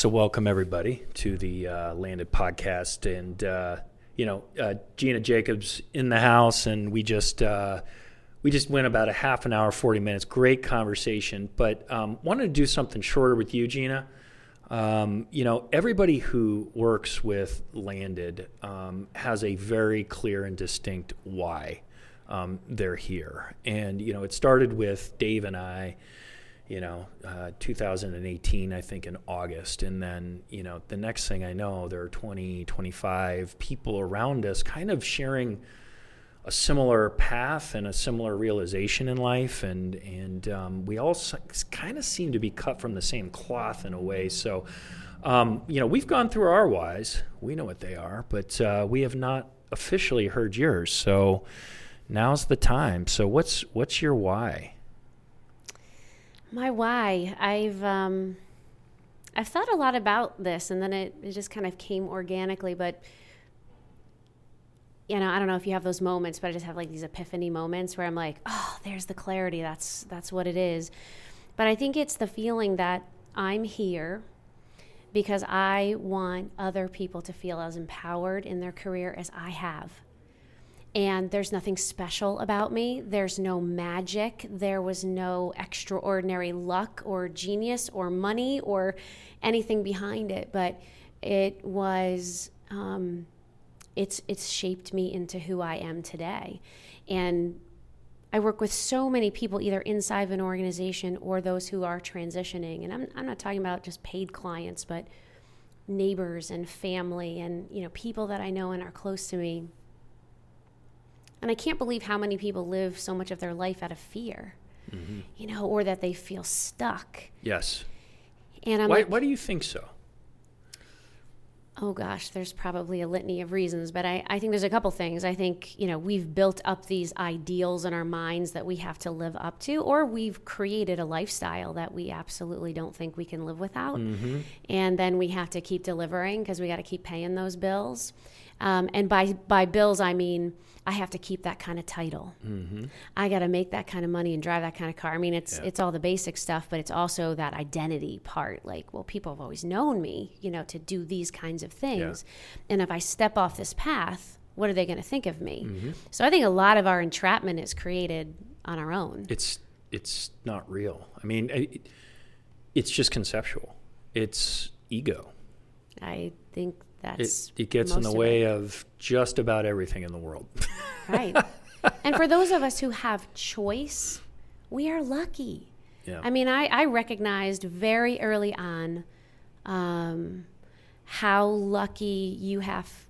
So, welcome everybody to the uh, Landed podcast, and uh, you know uh, Gina Jacobs in the house, and we just uh, we just went about a half an hour, forty minutes. Great conversation, but um, wanted to do something shorter with you, Gina. Um, you know, everybody who works with Landed um, has a very clear and distinct why um, they're here, and you know, it started with Dave and I you know, uh, 2018, I think in August. And then, you know, the next thing I know, there are 20, 25 people around us kind of sharing a similar path and a similar realization in life. And, and um, we all kind of seem to be cut from the same cloth in a way. So, um, you know, we've gone through our whys, we know what they are, but uh, we have not officially heard yours. So now's the time. So, what's, what's your why? My why. I've um, I've thought a lot about this, and then it, it just kind of came organically. But you know, I don't know if you have those moments, but I just have like these epiphany moments where I'm like, oh, there's the clarity. That's that's what it is. But I think it's the feeling that I'm here because I want other people to feel as empowered in their career as I have and there's nothing special about me. There's no magic. There was no extraordinary luck or genius or money or anything behind it. But it was, um, it's it's shaped me into who I am today, and I work with so many people either inside of an organization or those who are transitioning. And I'm I'm not talking about just paid clients, but neighbors and family and you know people that I know and are close to me and I can't believe how many people live so much of their life out of fear, mm-hmm. you know, or that they feel stuck. Yes. And I'm why, like, why do you think so? Oh gosh, there's probably a litany of reasons, but I, I think there's a couple things. I think, you know, we've built up these ideals in our minds that we have to live up to, or we've created a lifestyle that we absolutely don't think we can live without. Mm-hmm. And then we have to keep delivering because we got to keep paying those bills. Um, and by, by bills, I mean, I have to keep that kind of title. Mm-hmm. I got to make that kind of money and drive that kind of car. I mean, it's yeah. it's all the basic stuff, but it's also that identity part. Like, well, people have always known me, you know, to do these kinds of things, yeah. and if I step off this path, what are they going to think of me? Mm-hmm. So I think a lot of our entrapment is created on our own. It's it's not real. I mean, it, it's just conceptual. It's ego. I think that's it, it gets in the way of, of just about everything in the world. right. And for those of us who have choice, we are lucky. Yeah. I mean, I, I recognized very early on um, how lucky you have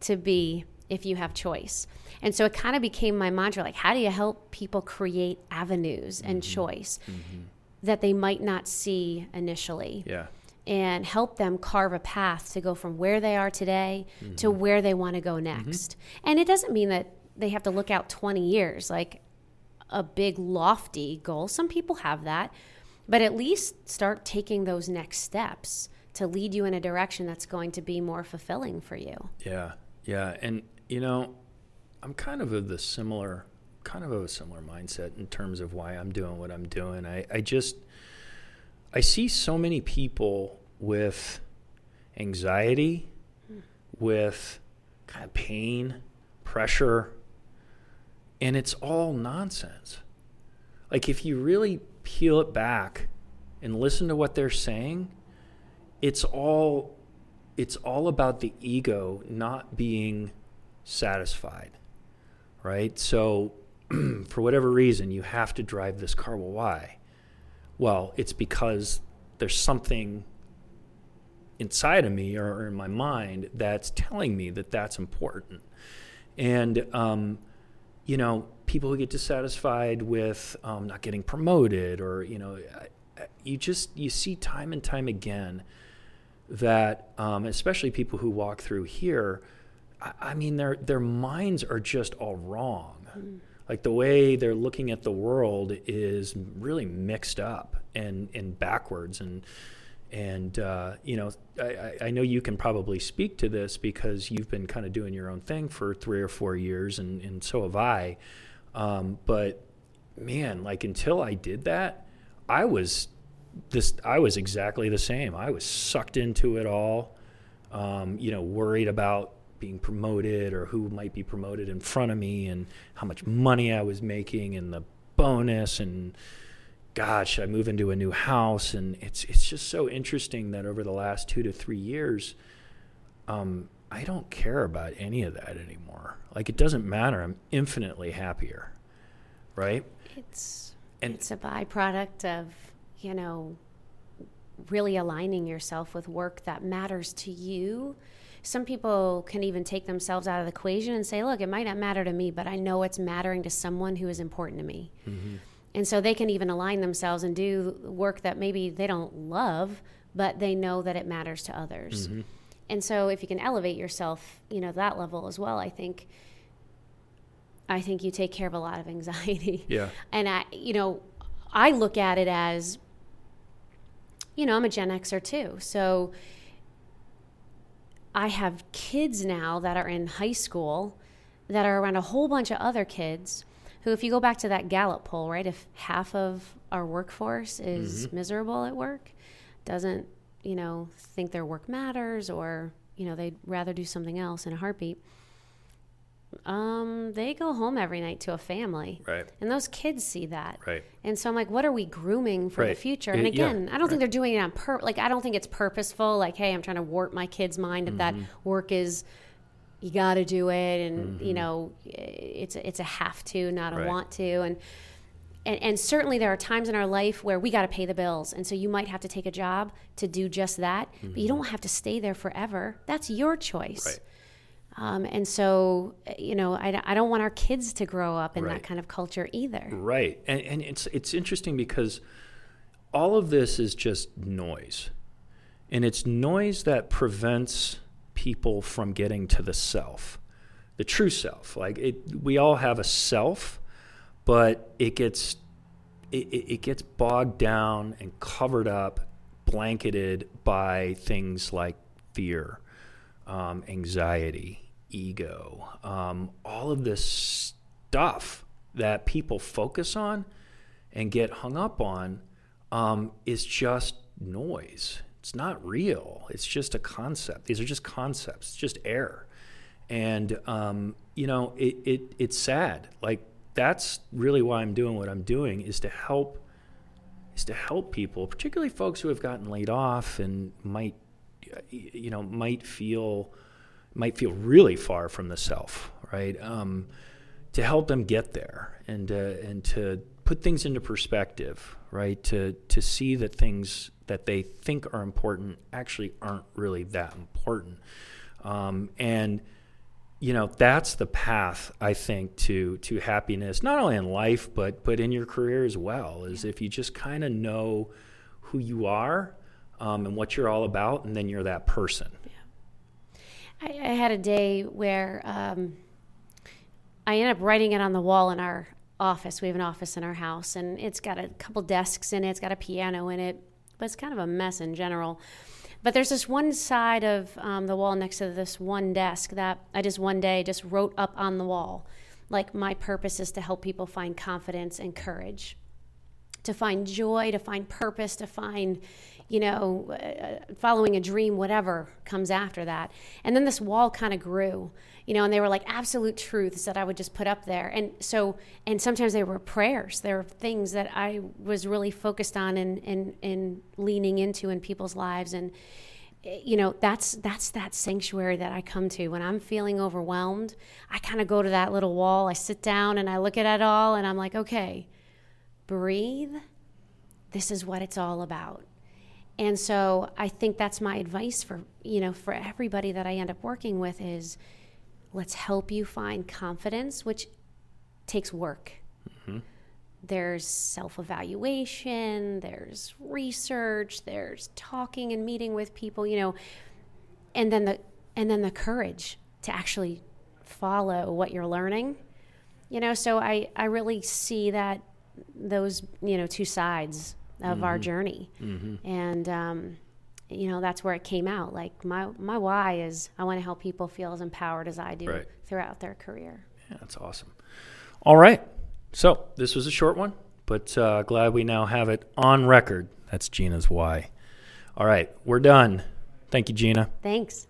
to be if you have choice. And so it kind of became my mantra like, how do you help people create avenues and mm-hmm. choice mm-hmm. that they might not see initially? Yeah and help them carve a path to go from where they are today mm-hmm. to where they want to go mm-hmm. next. Mm-hmm. And it doesn't mean that they have to look out 20 years like a big lofty goal. Some people have that, but at least start taking those next steps to lead you in a direction that's going to be more fulfilling for you. Yeah. Yeah, and you know, I'm kind of of the similar kind of of a similar mindset in terms of why I'm doing what I'm doing. I, I just I see so many people with anxiety, with kind of pain, pressure, and it's all nonsense. Like, if you really peel it back and listen to what they're saying, it's all it's all about the ego not being satisfied right? So for whatever reason you have to drive this car. Well why well, it's because there's something inside of me or, in my mind that's telling me that that's important. And, um, you know, people who get dissatisfied with um, not getting promoted or, you know, you just, you see time and time again that, um, especially people who walk through here, I, I, mean, their, their minds are just all wrong. Mm like the way they're looking at the world is really mixed up and and backwards and and uh, you know I, I know you can probably speak to this because you've been kind of doing your own thing for three or four years and, and so have I um, but man like until I did that I was this I was exactly the same. I was sucked into it all. Um, you know, worried about being promoted or who might be promoted in front of me and how much money I was making and the bonus and God, should I move into a new house? And it's it's just so interesting that over the last two to three years, um, I don't care about any of that anymore. Like it doesn't matter. I'm infinitely happier, right? It's And- it's a byproduct of you know really aligning yourself with work that matters to you. Some people can even take themselves out of the equation and say, "Look, it might not matter to me, but I know it's mattering to someone who is important to me." Mm-hmm. And so they can even align themselves and do work that maybe they don't love, but they know that it matters to others. Mm-hmm. And so if you can elevate yourself, you know, that level as well, I think I think you take care of a lot of anxiety. Yeah. And I, you know, I look at it as, you know, I'm a Gen Xer too. So I have kids now that are in high school that are around a whole bunch of other kids who, if you go back to that Gallup poll, right, if half of our workforce is mm-hmm. miserable at work, doesn't, you know, think their work matters or, you know, they'd rather do something else in a heartbeat. Um, they go home every night to a family. Right. And those kids see that. Right. And so I'm like, what are we grooming for Right. the future? And yeah, again, I don't think they're doing it on purpose. Like, I don't think it's purposeful. Like, hey, I'm trying to warp my kid's mind that Mm-hmm. that work is, you got to do it, and Mm-hmm. you know, it's a, it's a have to, not a Right. want to, and. And, and certainly there are times in our life where we got to pay the bills and so you might have to take a job to do just that but you don't have to stay there forever that's your choice Mm-hmm. Right. Um, and so uh, you know I, I don't want our kids to grow up in Right. that kind of culture either Right. And and it's it's interesting because all of this is just noise. And it's noise that prevents people from getting to the self. The true self. Like it we all have a self, but it gets it it gets bogged down and covered up, blanketed by things like fear, um, anxiety, ego, um, all of this stuff that people focus on and get hung up on um, is just noise. It's not real. It's just a concept. These are just concepts. It's just air, and um, you know it, it. It's sad. Like that's really why I'm doing what I'm doing is to help is to help people, particularly folks who have gotten laid off and might, you know, might feel might feel really far from the self, right? Um, to help them get there and uh, and to put things into perspective, right? To to see that things that they think are important actually aren't really that important, um, and you know that's the path I think to to happiness, not only in life but but in your career as well. Is if you just kind of know who you are um, and what you're all about, and then you're that person. I, I had a day where um, I ended up writing it on the wall in our office. We have an office in our house, and it's got a couple desks in it. It's got a piano in it, but it's kind of a mess in general. But there's this one side of um, the wall next to this one desk that I just one day just wrote up on the wall. Like, my purpose is to help people find confidence and courage to find joy, to find purpose, to find, you know, uh, following a dream, whatever comes after that. And then this wall kind of grew, you know, and they were like absolute truths that I would just put up there. And so, and sometimes they were prayers. There were things that I was really focused on and, and, and leaning into in people's lives. And, eh, you know that's that's that sanctuary that I come to when I'm feeling overwhelmed. I kind of go to that little wall. I sit down and I look at it all, and I'm like, okay, breathe. This is what it's all about. And so I think that's my advice for, you know, for everybody that I end up working with is let's help you find confidence, which takes work. Mm-hmm. There's self evaluation, there's research, there's talking and meeting with people, you know, and then the and then the courage to actually follow what you're learning. You know, so I, I really see that those, you know, two sides of our journey. And um, you know, that's where it came out. Like my my why is I want to help people feel as empowered as I do Right. throughout their career. Yeah, that's awesome. All right. So this was a short one, but uh, glad we now have it on record That's Gina's why. All right, we're done. Thank you, Gina. Thanks.